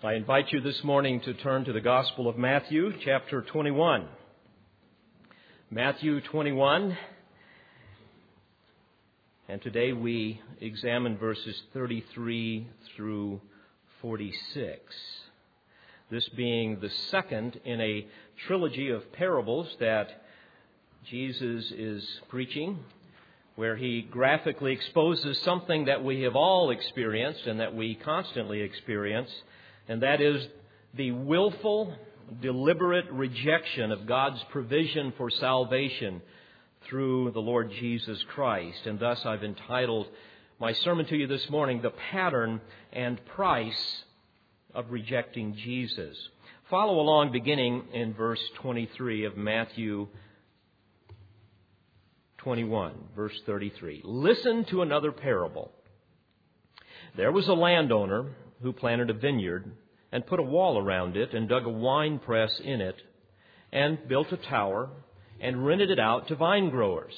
I invite you this morning to turn to the Gospel of Matthew, chapter 21. Matthew 21. And today we examine verses 33 through 46. This being the second in a trilogy of parables that Jesus is preaching, where he graphically exposes something that we have all experienced and that we constantly experience and that is the willful, deliberate rejection of God's provision for salvation through the Lord Jesus Christ. And thus I've entitled my sermon to you this morning, The Pattern and Price of Rejecting Jesus. Follow along beginning in verse 23 of Matthew 21, verse 33. Listen to another parable. There was a landowner who planted a vineyard and put a wall around it and dug a wine press in it and built a tower and rented it out to vine growers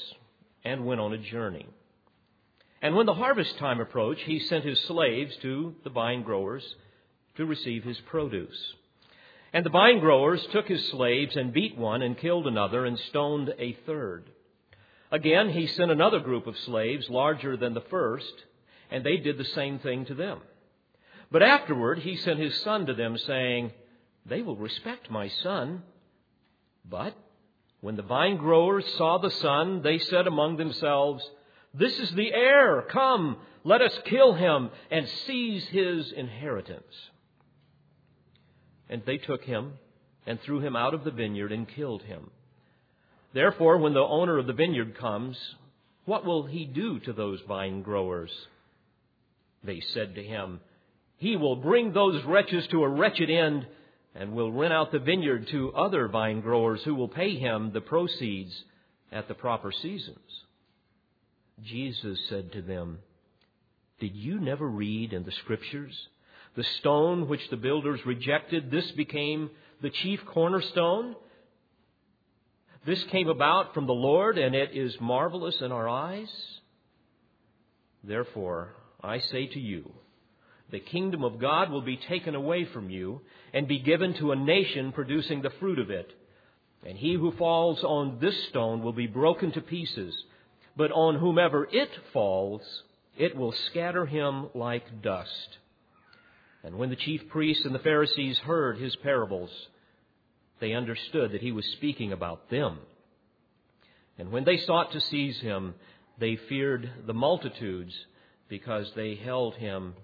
and went on a journey. And when the harvest time approached, he sent his slaves to the vine growers to receive his produce. And the vine growers took his slaves and beat one and killed another and stoned a third. Again, he sent another group of slaves larger than the first, and they did the same thing to them. But afterward he sent his son to them, saying, They will respect my son. But when the vine growers saw the son, they said among themselves, This is the heir. Come, let us kill him and seize his inheritance. And they took him and threw him out of the vineyard and killed him. Therefore, when the owner of the vineyard comes, what will he do to those vine growers? They said to him, he will bring those wretches to a wretched end and will rent out the vineyard to other vine growers who will pay him the proceeds at the proper seasons. Jesus said to them, Did you never read in the Scriptures? The stone which the builders rejected, this became the chief cornerstone. This came about from the Lord, and it is marvelous in our eyes. Therefore, I say to you, the kingdom of God will be taken away from you and be given to a nation producing the fruit of it. And he who falls on this stone will be broken to pieces, but on whomever it falls, it will scatter him like dust. And when the chief priests and the Pharisees heard his parables, they understood that he was speaking about them. And when they sought to seize him, they feared the multitudes because they held him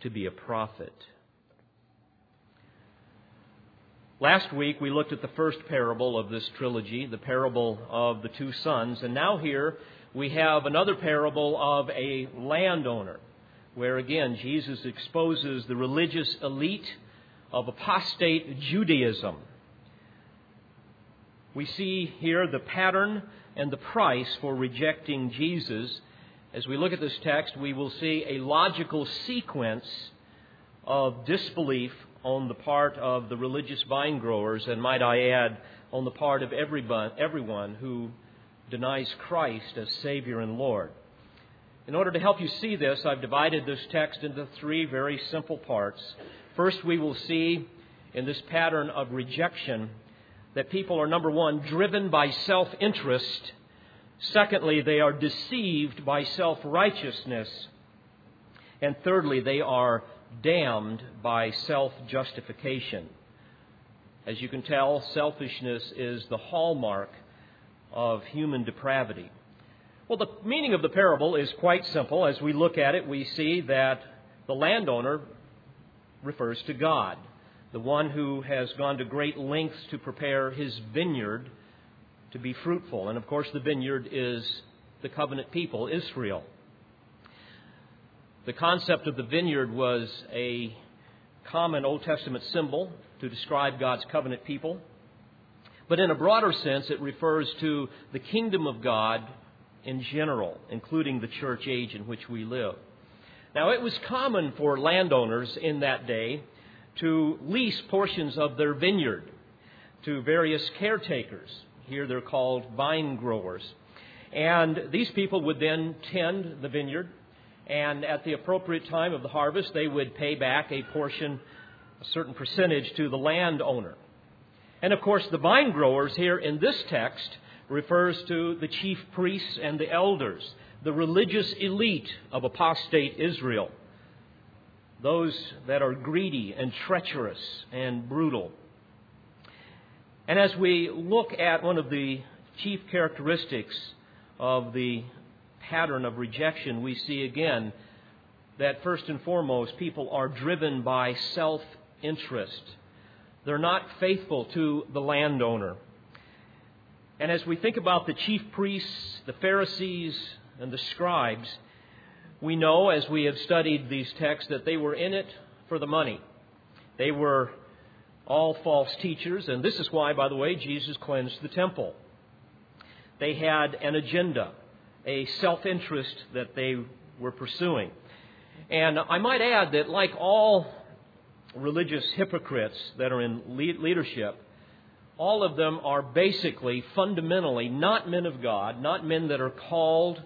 to be a prophet. Last week we looked at the first parable of this trilogy, the parable of the two sons, and now here we have another parable of a landowner, where again Jesus exposes the religious elite of apostate Judaism. We see here the pattern and the price for rejecting Jesus as we look at this text, we will see a logical sequence of disbelief on the part of the religious vine growers, and might I add, on the part of everyone, everyone who denies Christ as Savior and Lord. In order to help you see this, I've divided this text into three very simple parts. First, we will see in this pattern of rejection that people are, number one, driven by self interest Secondly, they are deceived by self righteousness. And thirdly, they are damned by self justification. As you can tell, selfishness is the hallmark of human depravity. Well, the meaning of the parable is quite simple. As we look at it, we see that the landowner refers to God, the one who has gone to great lengths to prepare his vineyard to be fruitful. And of course, the vineyard is the covenant people, Israel. The concept of the vineyard was a common Old Testament symbol to describe God's covenant people. But in a broader sense, it refers to the kingdom of God in general, including the church age in which we live. Now, it was common for landowners in that day to lease portions of their vineyard to various caretakers. Here they're called vine growers. And these people would then tend the vineyard, and at the appropriate time of the harvest, they would pay back a portion a certain percentage to the landowner. And of course, the vine growers here in this text refers to the chief priests and the elders, the religious elite of apostate Israel, those that are greedy and treacherous and brutal. And as we look at one of the chief characteristics of the pattern of rejection, we see again that first and foremost, people are driven by self interest. They're not faithful to the landowner. And as we think about the chief priests, the Pharisees, and the scribes, we know as we have studied these texts that they were in it for the money. They were all false teachers, and this is why, by the way, Jesus cleansed the temple. They had an agenda, a self interest that they were pursuing. And I might add that, like all religious hypocrites that are in leadership, all of them are basically, fundamentally, not men of God, not men that are called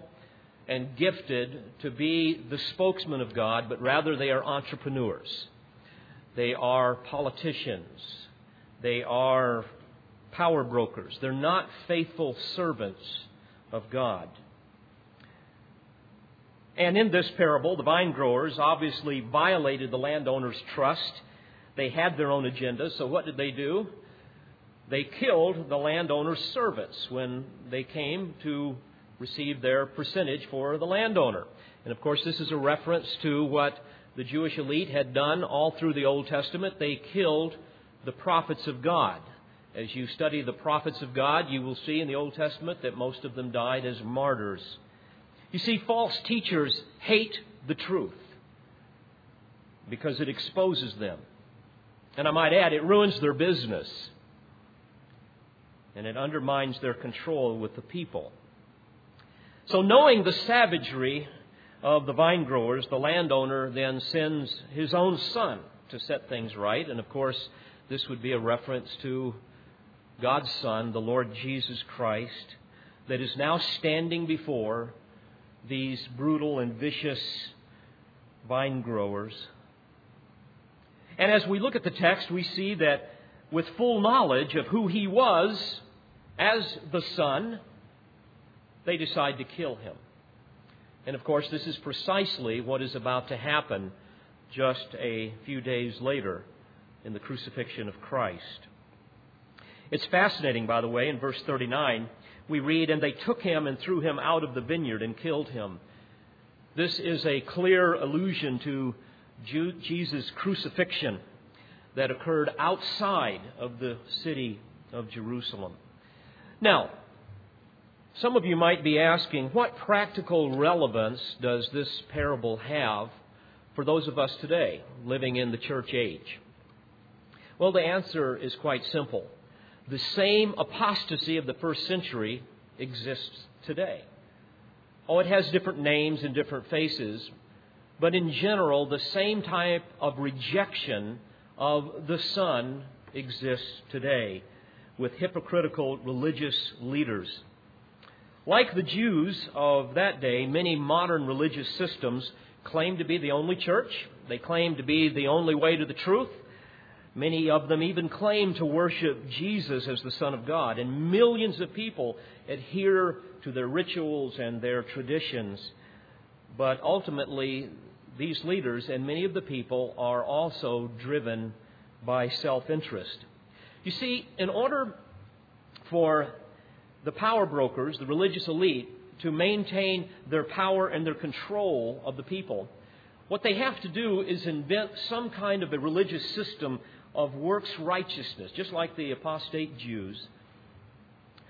and gifted to be the spokesman of God, but rather they are entrepreneurs. They are politicians. They are power brokers. They're not faithful servants of God. And in this parable, the vine growers obviously violated the landowner's trust. They had their own agenda, so what did they do? They killed the landowner's servants when they came to receive their percentage for the landowner. And of course, this is a reference to what the Jewish elite had done all through the Old Testament. They killed the prophets of God. As you study the prophets of God, you will see in the Old Testament that most of them died as martyrs. You see, false teachers hate the truth because it exposes them. And I might add, it ruins their business and it undermines their control with the people. So, knowing the savagery of the vine growers, the landowner then sends his own son to set things right. And of course, this would be a reference to God's Son, the Lord Jesus Christ, that is now standing before these brutal and vicious vine growers. And as we look at the text, we see that with full knowledge of who he was as the Son, they decide to kill him. And of course, this is precisely what is about to happen just a few days later in the crucifixion of Christ. It's fascinating, by the way, in verse 39 we read, And they took him and threw him out of the vineyard and killed him. This is a clear allusion to Jesus' crucifixion that occurred outside of the city of Jerusalem. Now, some of you might be asking, what practical relevance does this parable have for those of us today living in the church age? Well, the answer is quite simple the same apostasy of the first century exists today. Oh, it has different names and different faces, but in general, the same type of rejection of the Son exists today with hypocritical religious leaders. Like the Jews of that day, many modern religious systems claim to be the only church. They claim to be the only way to the truth. Many of them even claim to worship Jesus as the Son of God, and millions of people adhere to their rituals and their traditions. But ultimately, these leaders and many of the people are also driven by self interest. You see, in order for the power brokers, the religious elite, to maintain their power and their control of the people, what they have to do is invent some kind of a religious system of works righteousness, just like the apostate Jews,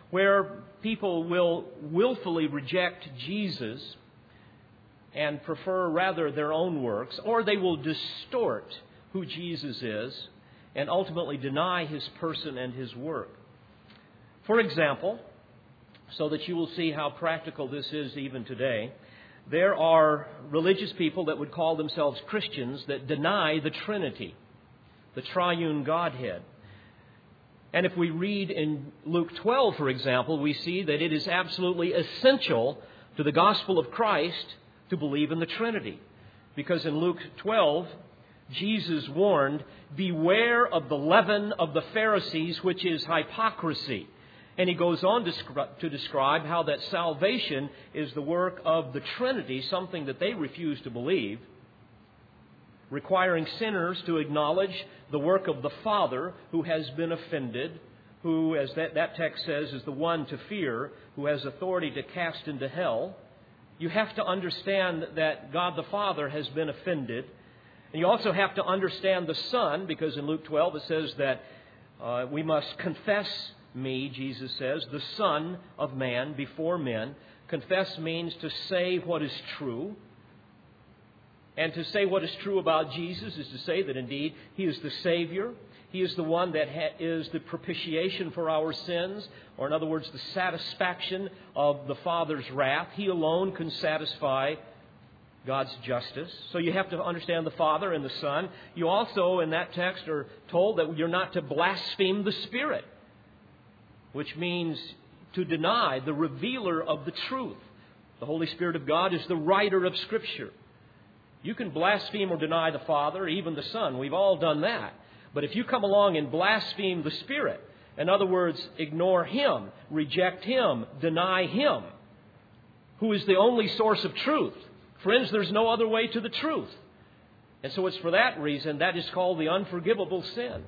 where people will willfully reject Jesus and prefer rather their own works, or they will distort who Jesus is and ultimately deny his person and his work. For example, so that you will see how practical this is even today, there are religious people that would call themselves Christians that deny the Trinity the triune Godhead. And if we read in Luke 12, for example, we see that it is absolutely essential to the gospel of Christ to believe in the Trinity. Because in Luke 12, Jesus warned, Beware of the leaven of the Pharisees, which is hypocrisy. And he goes on to describe how that salvation is the work of the Trinity, something that they refuse to believe, requiring sinners to acknowledge the work of the Father who has been offended, who, as that, that text says, is the one to fear, who has authority to cast into hell. You have to understand that God the Father has been offended. And you also have to understand the Son, because in Luke 12 it says that uh, we must confess me, Jesus says, the Son of Man before men. Confess means to say what is true. And to say what is true about Jesus is to say that indeed He is the Savior. He is the one that ha- is the propitiation for our sins, or in other words, the satisfaction of the Father's wrath. He alone can satisfy God's justice. So you have to understand the Father and the Son. You also, in that text, are told that you're not to blaspheme the Spirit which means to deny the revealer of the truth. The Holy Spirit of God is the writer of Scripture. You can blaspheme or deny the Father, even the Son. We've all done that. But if you come along and blaspheme the Spirit, in other words, ignore Him, reject Him, deny Him, who is the only source of truth, friends, there's no other way to the truth. And so it's for that reason that is called the unforgivable sin.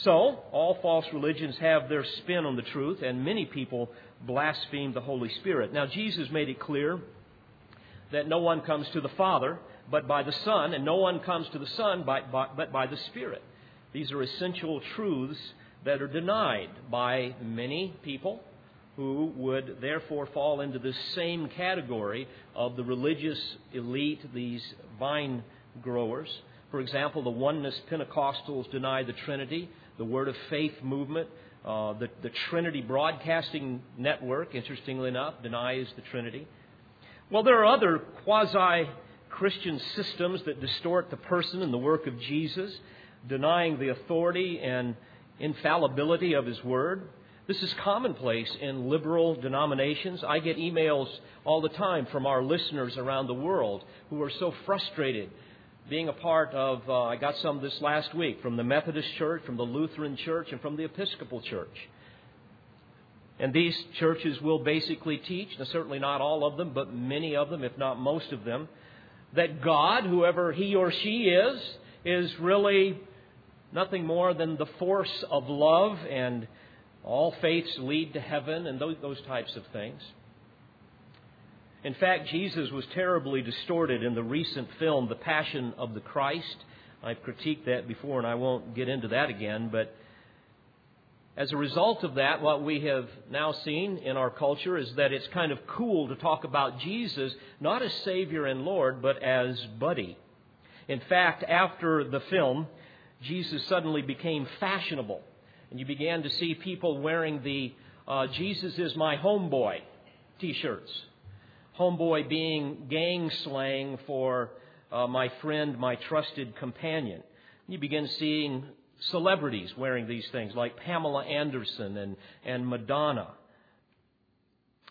So, all false religions have their spin on the truth, and many people blaspheme the Holy Spirit. Now, Jesus made it clear that no one comes to the Father but by the Son, and no one comes to the Son but by, but by the Spirit. These are essential truths that are denied by many people who would therefore fall into this same category of the religious elite, these vine growers. For example, the oneness Pentecostals deny the Trinity the Word of Faith movement. Uh, the, the Trinity Broadcasting Network, interestingly enough, denies the Trinity. Well, there are other quasi Christian systems that distort the person and the work of Jesus, denying the authority and infallibility of His Word. This is commonplace in liberal denominations. I get emails all the time from our listeners around the world who are so frustrated being a part of, uh, I got some this last week from the Methodist Church, from the Lutheran Church, and from the Episcopal Church. And these churches will basically teach, and certainly not all of them, but many of them, if not most of them, that God, whoever he or she is, is really nothing more than the force of love, and all faiths lead to heaven, and those, those types of things. In fact, Jesus was terribly distorted in the recent film, The Passion of the Christ. I've critiqued that before and I won't get into that again, but as a result of that, what we have now seen in our culture is that it's kind of cool to talk about Jesus not as Savior and Lord, but as buddy. In fact, after the film, Jesus suddenly became fashionable. And you began to see people wearing the uh, Jesus is my homeboy t shirts homeboy being gang slang for uh, my friend, my trusted companion. You begin seeing celebrities wearing these things, like Pamela Anderson and, and Madonna.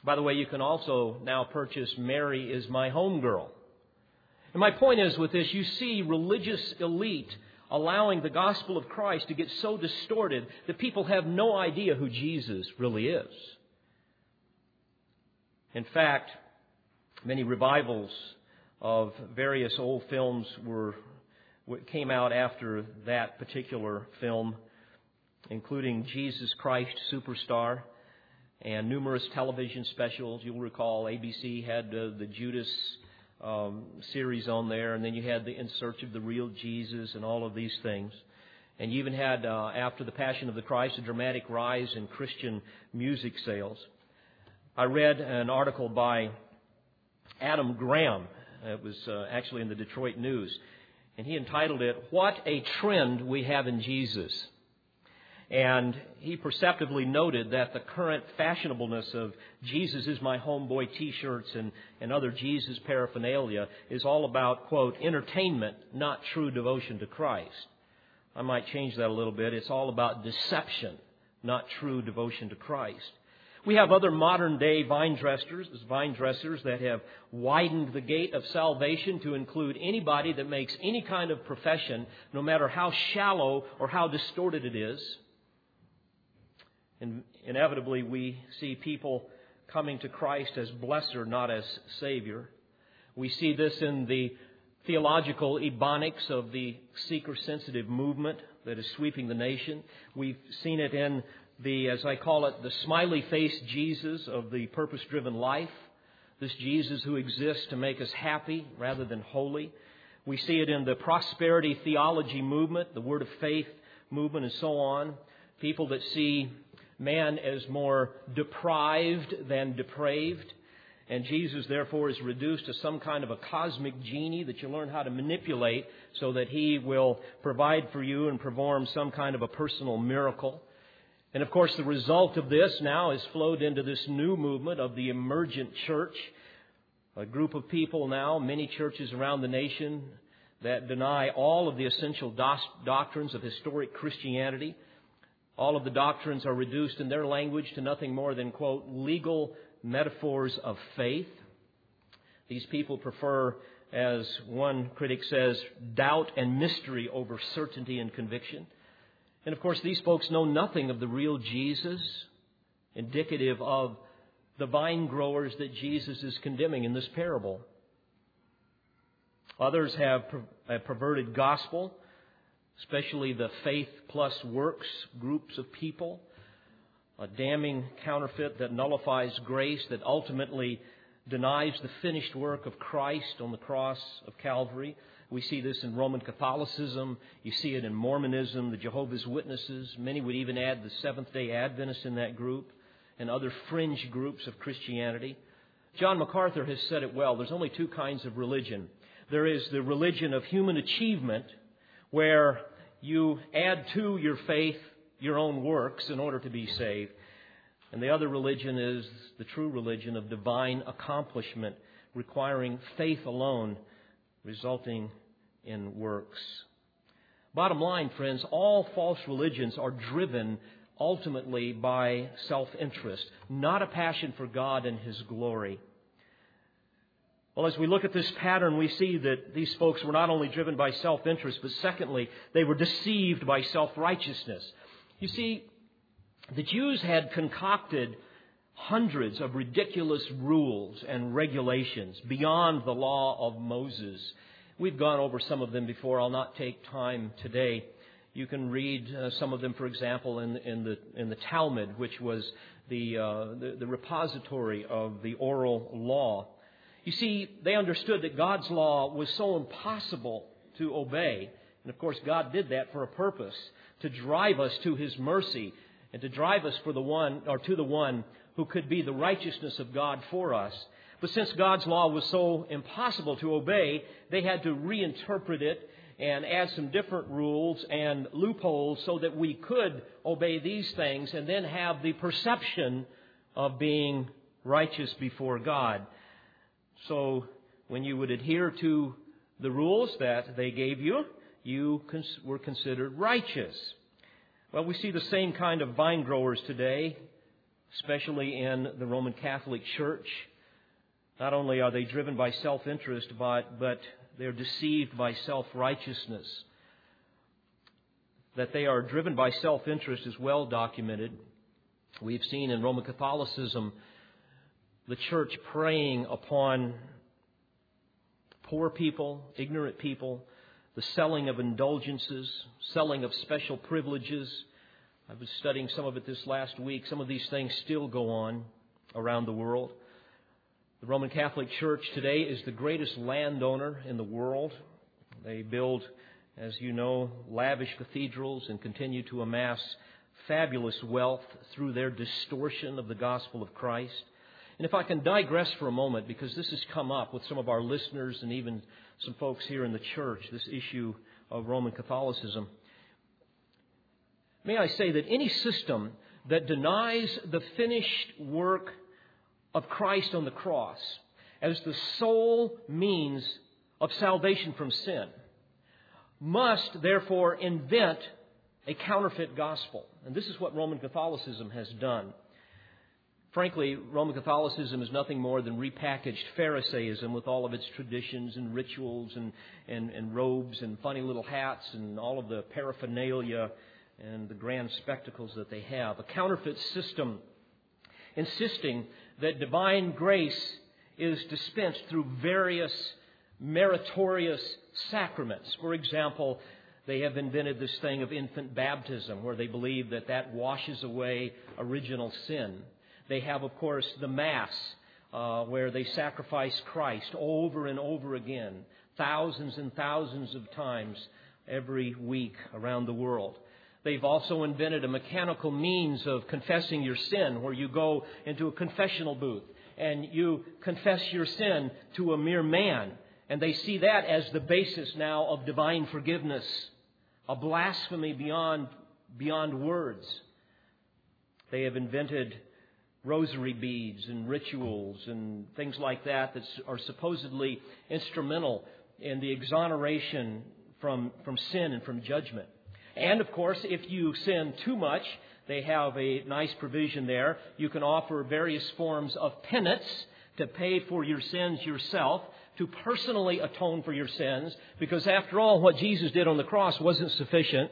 By the way, you can also now purchase Mary is My Homegirl. And my point is with this, you see religious elite allowing the gospel of Christ to get so distorted that people have no idea who Jesus really is. In fact, Many revivals of various old films were came out after that particular film, including Jesus Christ Superstar and numerous television specials. You'll recall ABC had uh, the Judas um, series on there, and then you had the In Search of the Real Jesus and all of these things. And you even had, uh, after the Passion of the Christ, a dramatic rise in Christian music sales. I read an article by Adam Graham. It was uh, actually in the Detroit News. And he entitled it, What a Trend We Have in Jesus. And he perceptively noted that the current fashionableness of Jesus is my homeboy t shirts and, and other Jesus paraphernalia is all about, quote, entertainment, not true devotion to Christ. I might change that a little bit. It's all about deception, not true devotion to Christ. We have other modern day vine dressers, vine dressers that have widened the gate of salvation to include anybody that makes any kind of profession, no matter how shallow or how distorted it is. And inevitably, we see people coming to Christ as blesser, not as Savior. We see this in the theological ebonics of the seeker sensitive movement that is sweeping the nation. We've seen it in the, as I call it, the smiley face Jesus of the purpose driven life. This Jesus who exists to make us happy rather than holy. We see it in the prosperity theology movement, the word of faith movement, and so on. People that see man as more deprived than depraved. And Jesus, therefore, is reduced to some kind of a cosmic genie that you learn how to manipulate so that he will provide for you and perform some kind of a personal miracle. And of course, the result of this now has flowed into this new movement of the emergent church, a group of people now, many churches around the nation, that deny all of the essential doctrines of historic Christianity. All of the doctrines are reduced in their language to nothing more than, quote, legal metaphors of faith. These people prefer, as one critic says, doubt and mystery over certainty and conviction. And of course, these folks know nothing of the real Jesus, indicative of the vine growers that Jesus is condemning in this parable. Others have a perverted gospel, especially the faith plus works groups of people a damning counterfeit that nullifies grace, that ultimately denies the finished work of Christ on the cross of Calvary. We see this in Roman Catholicism. You see it in Mormonism, the Jehovah's Witnesses. Many would even add the Seventh day Adventists in that group and other fringe groups of Christianity. John MacArthur has said it well. There's only two kinds of religion. There is the religion of human achievement, where you add to your faith your own works in order to be saved. And the other religion is the true religion of divine accomplishment, requiring faith alone, resulting in works. Bottom line, friends, all false religions are driven ultimately by self interest, not a passion for God and His glory. Well, as we look at this pattern, we see that these folks were not only driven by self interest, but secondly, they were deceived by self righteousness. You see, the Jews had concocted hundreds of ridiculous rules and regulations beyond the law of Moses. We've gone over some of them before. I'll not take time today. You can read uh, some of them, for example, in, in, the, in the Talmud, which was the, uh, the, the repository of the oral law. You see, they understood that God's law was so impossible to obey. And of course, God did that for a purpose to drive us to His mercy and to drive us for the one or to the one who could be the righteousness of God for us. But since God's law was so impossible to obey, they had to reinterpret it and add some different rules and loopholes so that we could obey these things and then have the perception of being righteous before God. So when you would adhere to the rules that they gave you, you were considered righteous. Well, we see the same kind of vine growers today, especially in the Roman Catholic Church. Not only are they driven by self interest, but, but they're deceived by self righteousness. That they are driven by self interest is well documented. We've seen in Roman Catholicism the church preying upon poor people, ignorant people, the selling of indulgences, selling of special privileges. I was studying some of it this last week. Some of these things still go on around the world. The Roman Catholic Church today is the greatest landowner in the world. They build, as you know, lavish cathedrals and continue to amass fabulous wealth through their distortion of the gospel of Christ. And if I can digress for a moment, because this has come up with some of our listeners and even some folks here in the church, this issue of Roman Catholicism. May I say that any system that denies the finished work of Christ on the cross as the sole means of salvation from sin must therefore invent a counterfeit gospel. And this is what Roman Catholicism has done. Frankly, Roman Catholicism is nothing more than repackaged Pharisaism with all of its traditions and rituals and, and, and robes and funny little hats and all of the paraphernalia and the grand spectacles that they have. A counterfeit system insisting that divine grace is dispensed through various meritorious sacraments. For example, they have invented this thing of infant baptism where they believe that that washes away original sin. They have, of course, the Mass, uh, where they sacrifice Christ over and over again, thousands and thousands of times every week around the world. They've also invented a mechanical means of confessing your sin, where you go into a confessional booth and you confess your sin to a mere man. And they see that as the basis now of divine forgiveness, a blasphemy beyond, beyond words. They have invented rosary beads and rituals and things like that that are supposedly instrumental in the exoneration from, from sin and from judgment. And of course, if you sin too much, they have a nice provision there. You can offer various forms of penance to pay for your sins yourself, to personally atone for your sins, because after all, what Jesus did on the cross wasn't sufficient.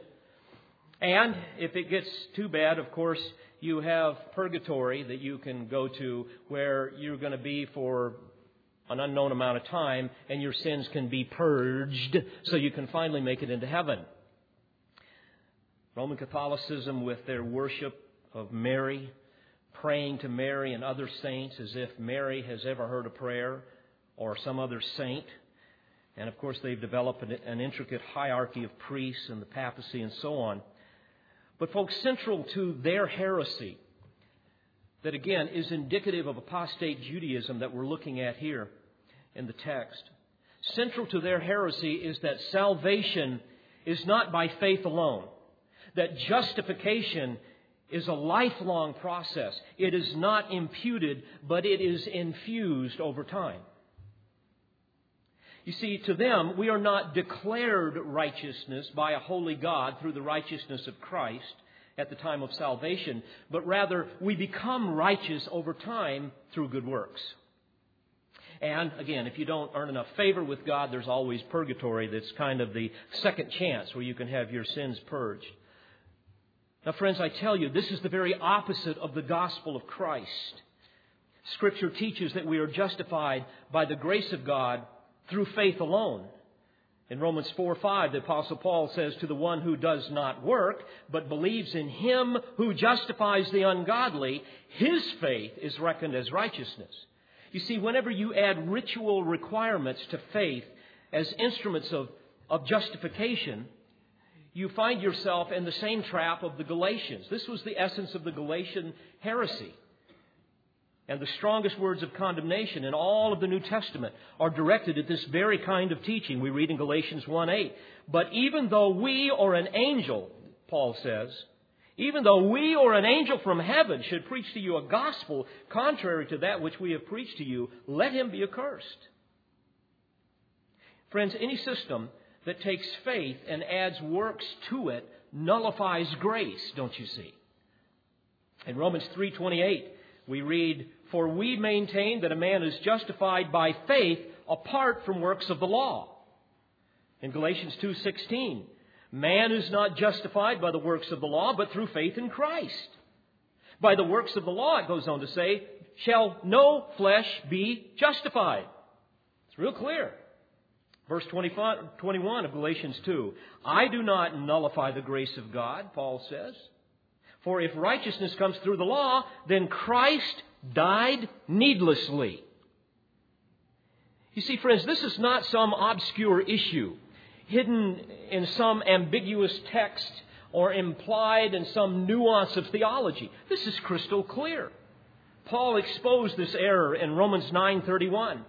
And if it gets too bad, of course, you have purgatory that you can go to where you're going to be for an unknown amount of time and your sins can be purged so you can finally make it into heaven. Roman Catholicism, with their worship of Mary, praying to Mary and other saints as if Mary has ever heard a prayer or some other saint. And of course, they've developed an, intricate hierarchy of priests and the papacy and so on. But, folks, central to their heresy, that again is indicative of apostate Judaism that we're looking at here in the text, central to their heresy is that salvation is not by faith alone, that justification is a lifelong process. It is not imputed, but it is infused over time. You see, to them, we are not declared righteousness by a holy God through the righteousness of Christ at the time of salvation, but rather we become righteous over time through good works. And again, if you don't earn enough favor with God, there's always purgatory that's kind of the second chance where you can have your sins purged. Now, friends, I tell you, this is the very opposite of the gospel of Christ. Scripture teaches that we are justified by the grace of God through faith alone. In Romans 4 5, the Apostle Paul says, To the one who does not work, but believes in him who justifies the ungodly, his faith is reckoned as righteousness. You see, whenever you add ritual requirements to faith as instruments of, of justification, you find yourself in the same trap of the Galatians. This was the essence of the Galatian heresy. And the strongest words of condemnation in all of the New Testament are directed at this very kind of teaching. We read in Galatians 1 8. But even though we or an angel, Paul says, even though we or an angel from heaven should preach to you a gospel contrary to that which we have preached to you, let him be accursed. Friends, any system that takes faith and adds works to it nullifies grace, don't you see? In Romans 3:28, we read, For we maintain that a man is justified by faith apart from works of the law. In Galatians 2.16, man is not justified by the works of the law, but through faith in Christ. By the works of the law, it goes on to say, shall no flesh be justified. It's real clear. Verse 25, 21 of Galatians 2. I do not nullify the grace of God, Paul says. For if righteousness comes through the law, then Christ died needlessly. You see, friends, this is not some obscure issue hidden in some ambiguous text or implied in some nuance of theology. This is crystal clear. Paul exposed this error in Romans 9:31.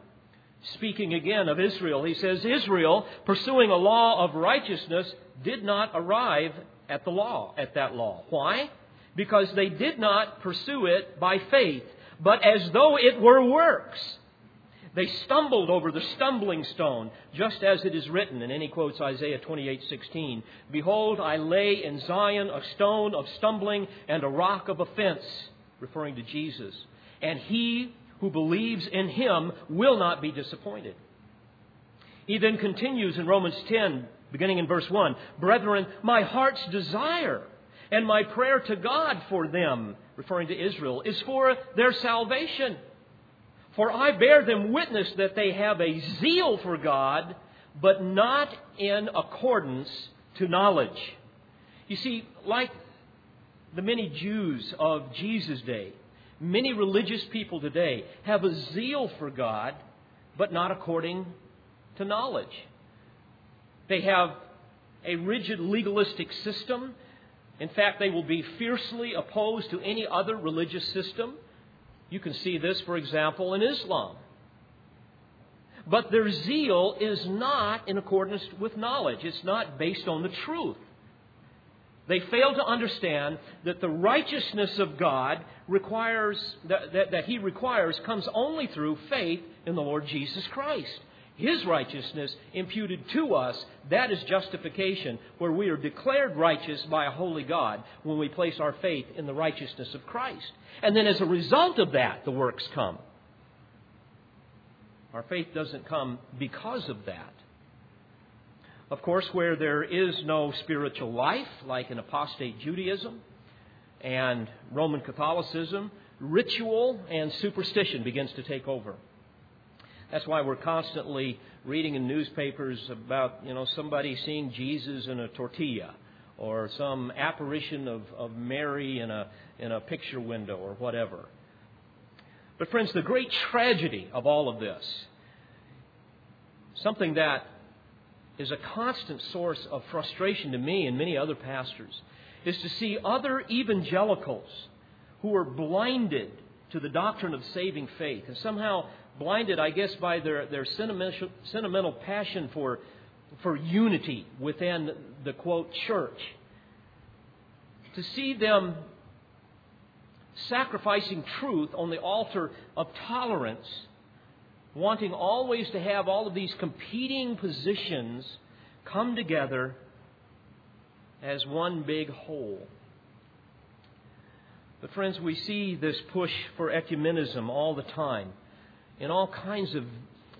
Speaking again of Israel, he says Israel, pursuing a law of righteousness, did not arrive at the law, at that law. Why? because they did not pursue it by faith, but as though it were works. They stumbled over the stumbling stone, just as it is written, and then he quotes Isaiah 28:16, "Behold, I lay in Zion a stone of stumbling and a rock of offense," referring to Jesus. and he who believes in him will not be disappointed. He then continues in Romans 10, beginning in verse 1 Brethren, my heart's desire and my prayer to God for them, referring to Israel, is for their salvation. For I bear them witness that they have a zeal for God, but not in accordance to knowledge. You see, like the many Jews of Jesus' day, many religious people today have a zeal for God, but not according to knowledge. They have a rigid legalistic system. In fact, they will be fiercely opposed to any other religious system. You can see this, for example, in Islam. But their zeal is not in accordance with knowledge. It's not based on the truth. They fail to understand that the righteousness of God requires, that, that, that, He requires comes only through faith in the Lord Jesus Christ. His righteousness imputed to us, that is justification, where we are declared righteous by a holy God when we place our faith in the righteousness of Christ. And then as a result of that, the works come. Our faith doesn't come because of that. Of course, where there is no spiritual life, like in apostate Judaism and Roman Catholicism, ritual and superstition begins to take over. That's why we're constantly reading in newspapers about, you know, somebody seeing Jesus in a tortilla or some apparition of, of Mary in a, in a picture window or whatever. But, friends, the great tragedy of all of this, something that is a constant source of frustration to me and many other pastors, is to see other evangelicals who are blinded to the doctrine of saving faith and somehow blinded, I guess, by their, their sentimental, sentimental passion for, for unity within the quote church. To see them sacrificing truth on the altar of tolerance, wanting always to have all of these competing positions come together as one big whole. But, friends, we see this push for ecumenism all the time in all kinds of,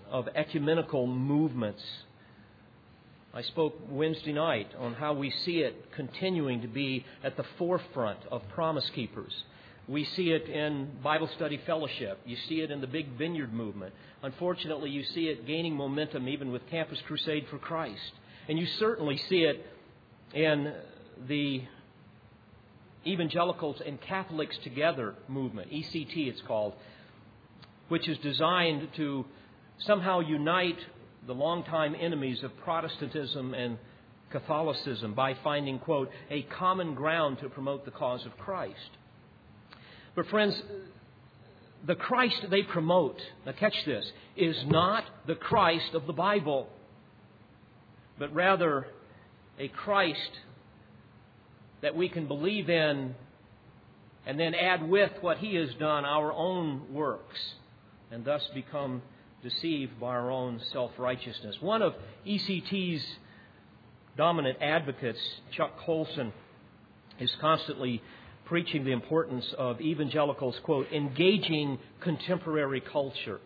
of ecumenical movements. I spoke Wednesday night on how we see it continuing to be at the forefront of Promise Keepers. We see it in Bible study fellowship. You see it in the big vineyard movement. Unfortunately, you see it gaining momentum even with Campus Crusade for Christ. And you certainly see it in the Evangelicals and Catholics Together movement, ECT it's called, which is designed to somehow unite the longtime enemies of Protestantism and Catholicism by finding, quote, a common ground to promote the cause of Christ. But, friends, the Christ they promote, now catch this, is not the Christ of the Bible, but rather a Christ that we can believe in and then add with what he has done our own works and thus become deceived by our own self righteousness. One of ECT's dominant advocates, Chuck Colson, is constantly preaching the importance of evangelicals, quote, engaging contemporary culture.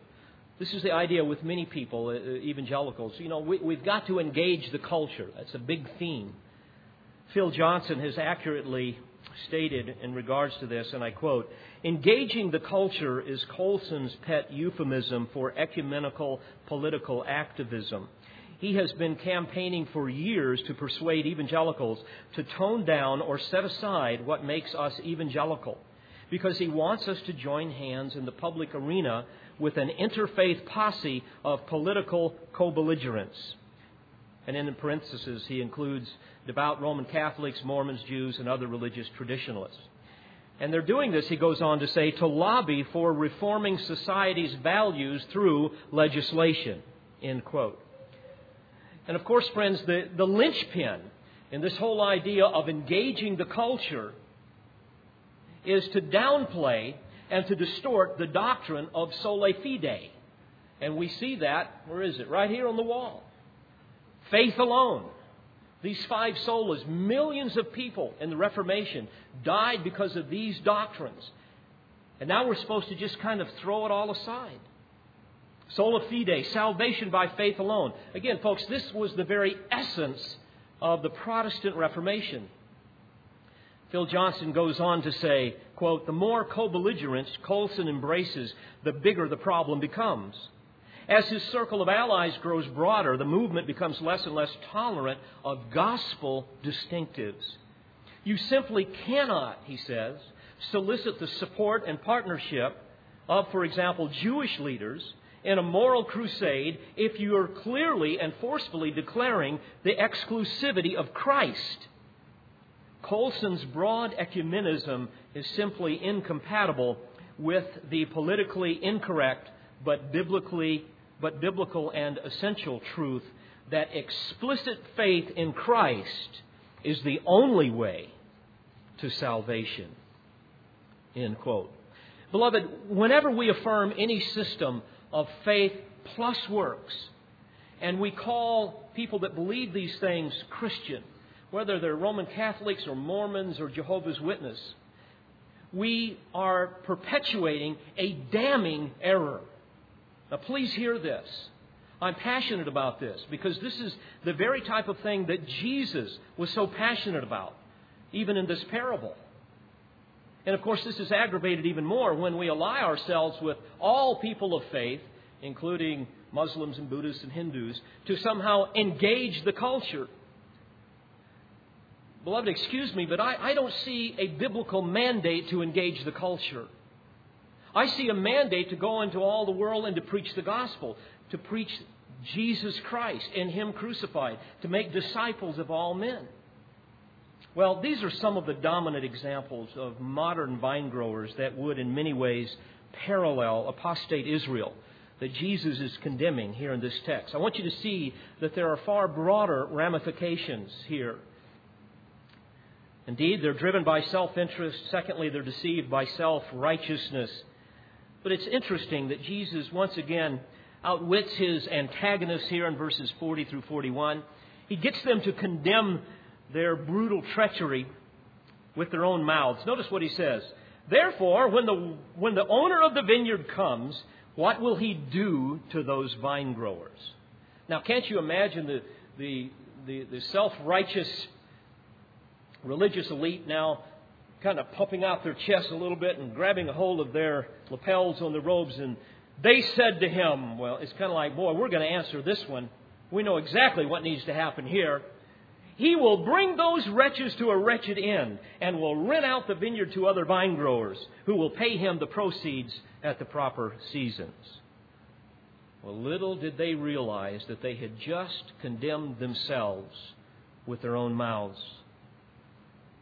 This is the idea with many people, uh, evangelicals. You know, we, we've got to engage the culture. That's a big theme. Phil Johnson has accurately stated in regards to this, and I quote Engaging the culture is Colson's pet euphemism for ecumenical political activism. He has been campaigning for years to persuade evangelicals to tone down or set aside what makes us evangelical because he wants us to join hands in the public arena with an interfaith posse of political co belligerents. And in the parentheses, he includes devout Roman Catholics, Mormons, Jews, and other religious traditionalists. And they're doing this, he goes on to say, to lobby for reforming society's values through legislation. End quote. And of course, friends, the, the linchpin in this whole idea of engaging the culture is to downplay and to distort the doctrine of sola fide. And we see that, where is it? Right here on the wall. Faith alone. These five solas, millions of people in the Reformation died because of these doctrines. And now we're supposed to just kind of throw it all aside. Sola fide, salvation by faith alone. Again, folks, this was the very essence of the Protestant Reformation. Phil Johnson goes on to say, quote, the more co-belligerents Colson embraces, the bigger the problem becomes. As his circle of allies grows broader, the movement becomes less and less tolerant of gospel distinctives. You simply cannot, he says, solicit the support and partnership of, for example, Jewish leaders in a moral crusade if you are clearly and forcefully declaring the exclusivity of Christ. Colson's broad ecumenism is simply incompatible with the politically incorrect but biblically but biblical and essential truth that explicit faith in Christ is the only way to salvation. End quote. Beloved, whenever we affirm any system of faith plus works, and we call people that believe these things Christian, whether they're Roman Catholics or Mormons or Jehovah's Witness, we are perpetuating a damning error. Now, please hear this. I'm passionate about this because this is the very type of thing that Jesus was so passionate about, even in this parable. And of course, this is aggravated even more when we ally ourselves with all people of faith, including Muslims and Buddhists and Hindus, to somehow engage the culture. Beloved, excuse me, but I, I don't see a biblical mandate to engage the culture. I see a mandate to go into all the world and to preach the gospel, to preach Jesus Christ and Him crucified, to make disciples of all men. Well, these are some of the dominant examples of modern vine growers that would, in many ways, parallel apostate Israel that Jesus is condemning here in this text. I want you to see that there are far broader ramifications here. Indeed, they're driven by self interest. Secondly, they're deceived by self righteousness. But it's interesting that Jesus once again outwits his antagonists here in verses 40 through 41. He gets them to condemn their brutal treachery with their own mouths. Notice what he says. Therefore, when the, when the owner of the vineyard comes, what will he do to those vine growers? Now, can't you imagine the, the, the, the self righteous religious elite now kind of puffing out their chests a little bit and grabbing a hold of their lapels on the robes? And they said to him, Well, it's kind of like, boy, we're going to answer this one. We know exactly what needs to happen here. He will bring those wretches to a wretched end and will rent out the vineyard to other vine growers who will pay him the proceeds at the proper seasons. Well, little did they realize that they had just condemned themselves with their own mouths.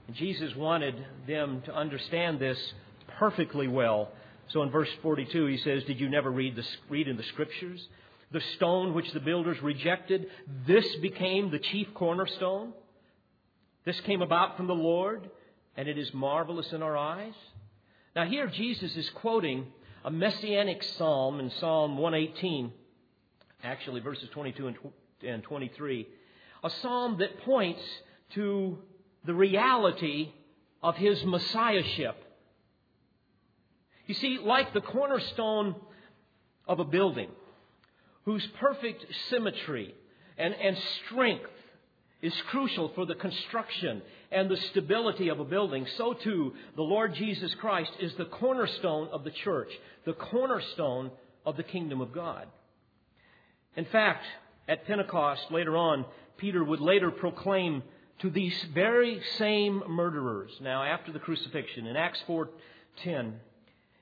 And Jesus wanted them to understand this perfectly well. So in verse 42, he says, Did you never read, the, read in the scriptures the stone which the builders rejected, this became the chief cornerstone. This came about from the Lord, and it is marvelous in our eyes. Now, here Jesus is quoting a messianic psalm in Psalm 118, actually, verses 22 and 23, a psalm that points to the reality of his messiahship. You see, like the cornerstone of a building, whose perfect symmetry and, and strength is crucial for the construction and the stability of a building, so too the Lord Jesus Christ is the cornerstone of the church, the cornerstone of the kingdom of God. In fact, at Pentecost later on, Peter would later proclaim to these very same murderers, now after the crucifixion, in Acts 4:10,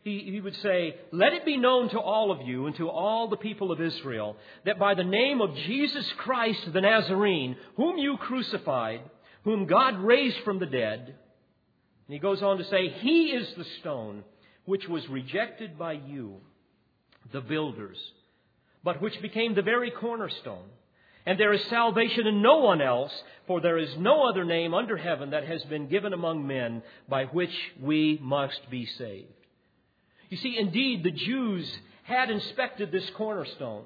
he, he would say, Let it be known to all of you and to all the people of Israel that by the name of Jesus Christ the Nazarene, whom you crucified, whom God raised from the dead, and he goes on to say, He is the stone which was rejected by you, the builders, but which became the very cornerstone. And there is salvation in no one else, for there is no other name under heaven that has been given among men by which we must be saved. You see, indeed, the Jews had inspected this cornerstone.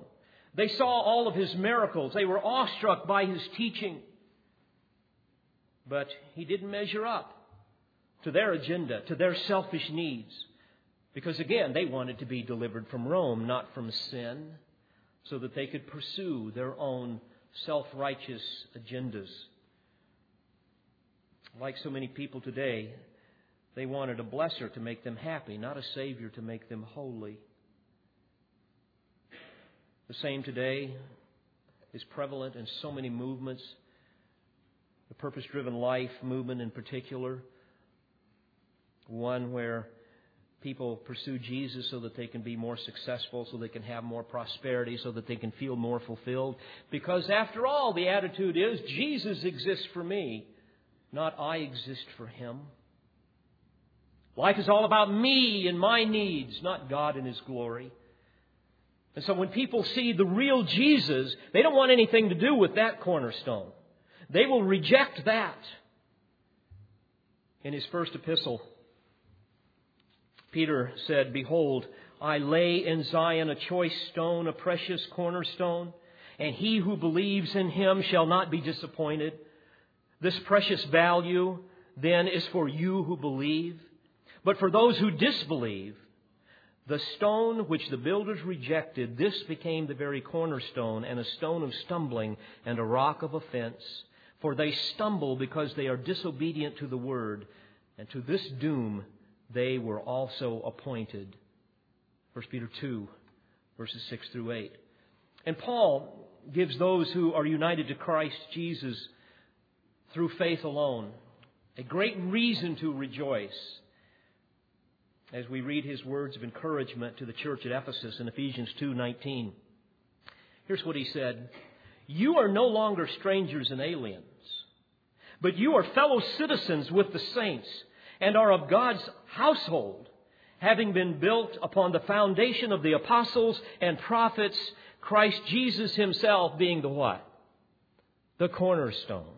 They saw all of his miracles. They were awestruck by his teaching. But he didn't measure up to their agenda, to their selfish needs. Because again, they wanted to be delivered from Rome, not from sin, so that they could pursue their own self righteous agendas. Like so many people today, they wanted a blesser to make them happy, not a Savior to make them holy. The same today is prevalent in so many movements, the purpose driven life movement in particular, one where people pursue Jesus so that they can be more successful, so they can have more prosperity, so that they can feel more fulfilled. Because after all, the attitude is Jesus exists for me, not I exist for him. Life is all about me and my needs, not God and his glory. And so when people see the real Jesus, they don't want anything to do with that cornerstone. They will reject that. In his first epistle, Peter said, Behold, I lay in Zion a choice stone, a precious cornerstone, and he who believes in him shall not be disappointed. This precious value then is for you who believe. But for those who disbelieve, the stone which the builders rejected, this became the very cornerstone and a stone of stumbling and a rock of offense. For they stumble because they are disobedient to the word, and to this doom they were also appointed. 1 Peter 2, verses 6 through 8. And Paul gives those who are united to Christ Jesus through faith alone a great reason to rejoice as we read his words of encouragement to the church at Ephesus in Ephesians 2:19. Here's what he said: "You are no longer strangers and aliens, but you are fellow citizens with the saints and are of God's household, having been built upon the foundation of the apostles and prophets, Christ Jesus himself being the what? The cornerstone.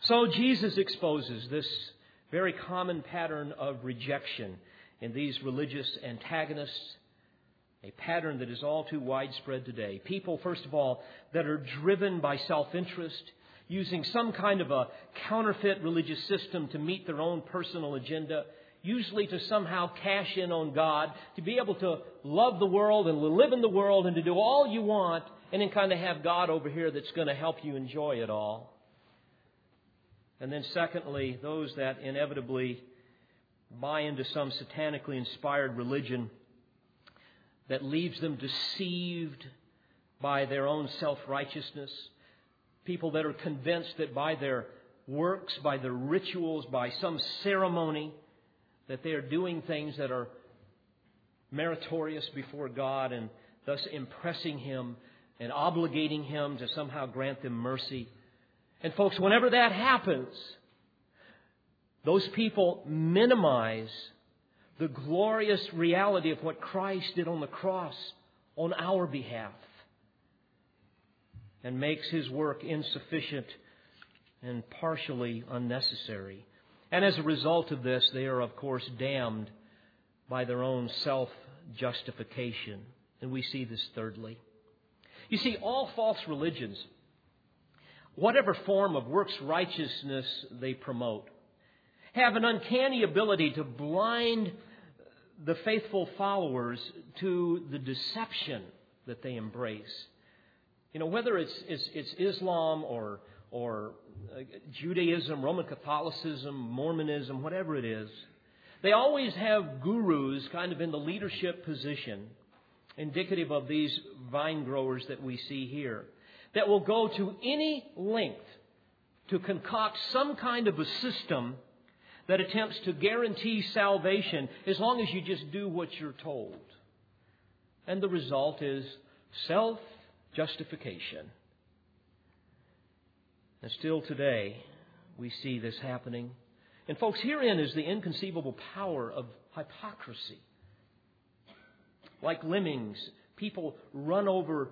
So Jesus exposes this very common pattern of rejection in these religious antagonists, a pattern that is all too widespread today. People, first of all, that are driven by self interest using some kind of a counterfeit religious system to meet their own personal agenda, usually to somehow cash in on God, to be able to love the world and live in the world and to do all you want, and then kind of have God over here that's going to help you enjoy it all. And then, secondly, those that inevitably buy into some satanically inspired religion that leaves them deceived by their own self righteousness people that are convinced that by their works, by their rituals, by some ceremony, that they are doing things that are meritorious before God and thus impressing Him and obligating Him to somehow grant them mercy. And folks, whenever that happens, those people minimize the glorious reality of what Christ did on the cross on our behalf and makes his work insufficient and partially unnecessary. And as a result of this, they are, of course, damned by their own self justification. And we see this thirdly. You see, all false religions, whatever form of works righteousness they promote, have an uncanny ability to blind the faithful followers to the deception that they embrace. You know, whether it's, it's, it's Islam or, or uh, Judaism, Roman Catholicism, Mormonism, whatever it is, they always have gurus kind of in the leadership position, indicative of these vine growers that we see here, that will go to any length to concoct some kind of a system that attempts to guarantee salvation as long as you just do what you're told. And the result is self justification. And still today, we see this happening. And, folks, herein is the inconceivable power of hypocrisy. Like lemmings, people run over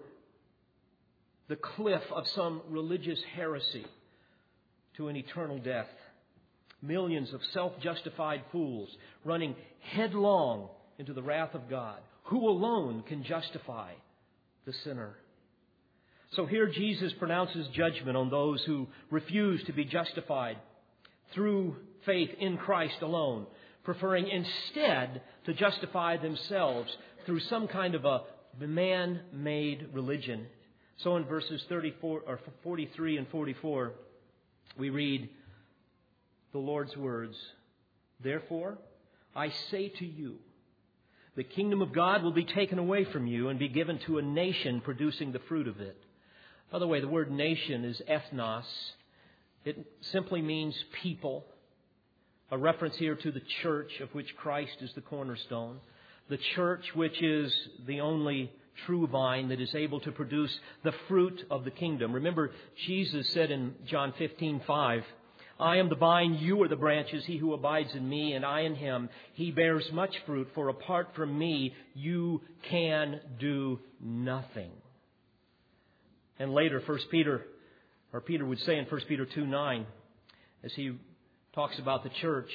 the cliff of some religious heresy to an eternal death. Millions of self justified fools running headlong into the wrath of God. Who alone can justify the sinner? So here Jesus pronounces judgment on those who refuse to be justified through faith in Christ alone. preferring instead to justify themselves through some kind of a man made religion. So in verses 34, or 43 and 44, we read the Lord's words Therefore, I say to you, the kingdom of God will be taken away from you and be given to a nation producing the fruit of it. By the way, the word nation is ethnos. It simply means people. A reference here to the church of which Christ is the cornerstone. The church which is the only true vine that is able to produce the fruit of the kingdom. Remember, Jesus said in John 15, 5, I am the vine, you are the branches. He who abides in me and I in him, he bears much fruit, for apart from me, you can do nothing. And later, 1 Peter, or Peter would say in 1 Peter 2 9, as he talks about the church,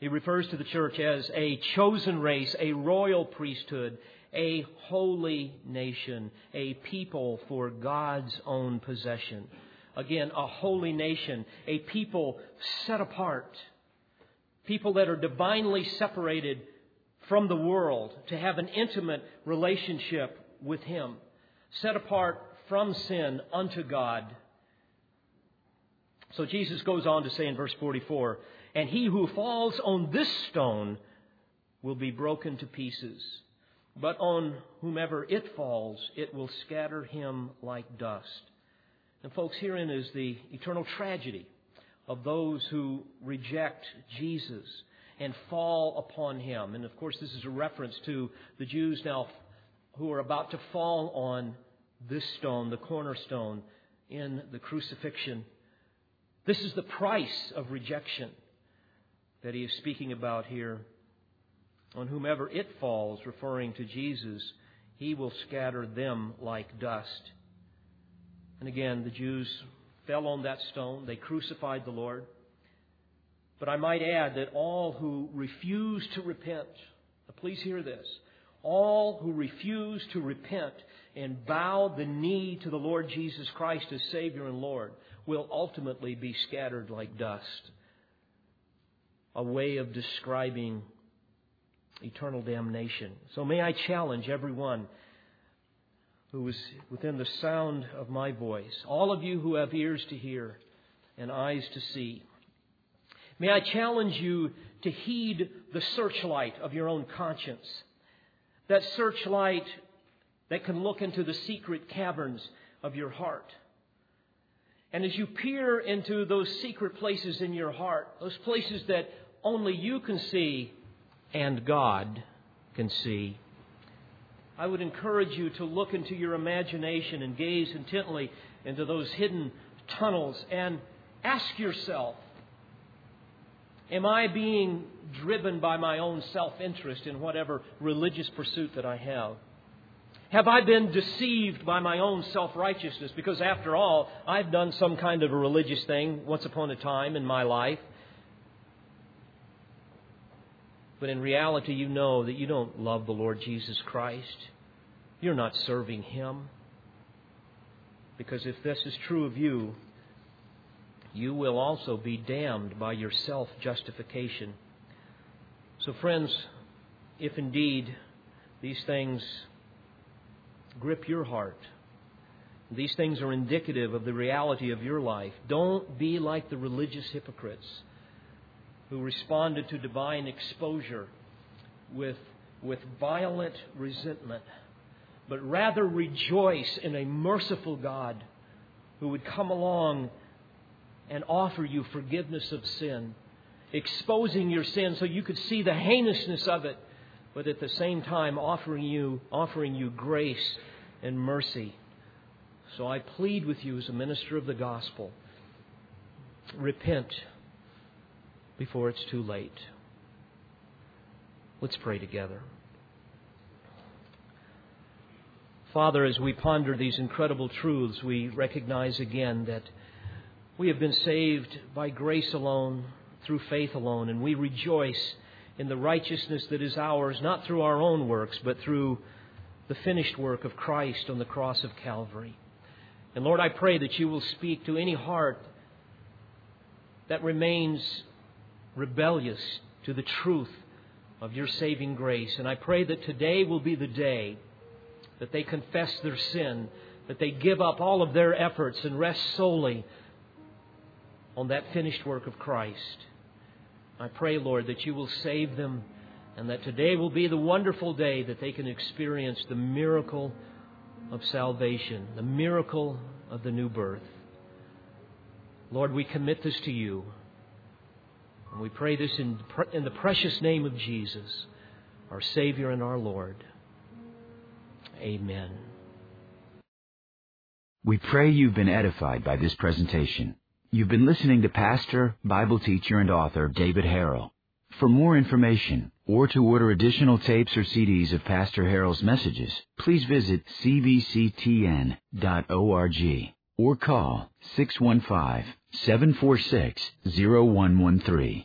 he refers to the church as a chosen race, a royal priesthood, a holy nation, a people for God's own possession. Again, a holy nation, a people set apart, people that are divinely separated from the world to have an intimate relationship with Him, set apart from sin unto God. So Jesus goes on to say in verse 44 And he who falls on this stone will be broken to pieces, but on whomever it falls, it will scatter him like dust. And, folks, herein is the eternal tragedy of those who reject Jesus and fall upon him. And, of course, this is a reference to the Jews now who are about to fall on this stone, the cornerstone, in the crucifixion. This is the price of rejection that he is speaking about here. On whomever it falls, referring to Jesus, he will scatter them like dust. And again, the Jews fell on that stone. They crucified the Lord. But I might add that all who refuse to repent, please hear this, all who refuse to repent and bow the knee to the Lord Jesus Christ as Savior and Lord will ultimately be scattered like dust. A way of describing eternal damnation. So may I challenge everyone who is within the sound of my voice, all of you who have ears to hear and eyes to see, may I challenge you to heed the searchlight of your own conscience. That searchlight that can look into the secret caverns of your heart. And as you peer into those secret places in your heart, those places that only you can see and God can see, I would encourage you to look into your imagination and gaze intently into those hidden tunnels and ask yourself Am I being driven by my own self interest in whatever religious pursuit that I have? Have I been deceived by my own self righteousness? Because after all, I've done some kind of a religious thing once upon a time in my life. But in reality, you know that you don't love the Lord Jesus Christ. You're not serving Him. Because if this is true of you, you will also be damned by your self justification. So, friends, if indeed these things grip your heart, these things are indicative of the reality of your life, don't be like the religious hypocrites who responded to divine exposure with, with violent resentment, but rather rejoice in a merciful God who would come along and offer you forgiveness of sin, exposing your sin so you could see the heinousness of it, but at the same time offering you, offering you grace and mercy. So I plead with you as a minister of the gospel repent before it's too late. Let's pray together. Father, as we ponder these incredible truths, we recognize again that we have been saved by grace alone, through faith alone, and we rejoice in the righteousness that is ours, not through our own works, but through the finished work of Christ on the cross of Calvary. And Lord, I pray that you will speak to any heart that remains rebellious to the truth of your saving grace. And I pray that today will be the day that they confess their sin, that they give up all of their efforts and rest solely on that finished work of Christ. I pray, Lord, that you will save them and that today will be the wonderful day that they can experience the miracle of salvation, the miracle of the new birth. Lord, we commit this to you. And we pray this in, in the precious name of Jesus, our Savior and our Lord. Amen. We pray you've been edified by this presentation. You've been listening to Pastor, Bible teacher, and author David Harrell. For more information or to order additional tapes or CDs of Pastor Harrell's messages, please visit cbctn.org or call 615 746 0113.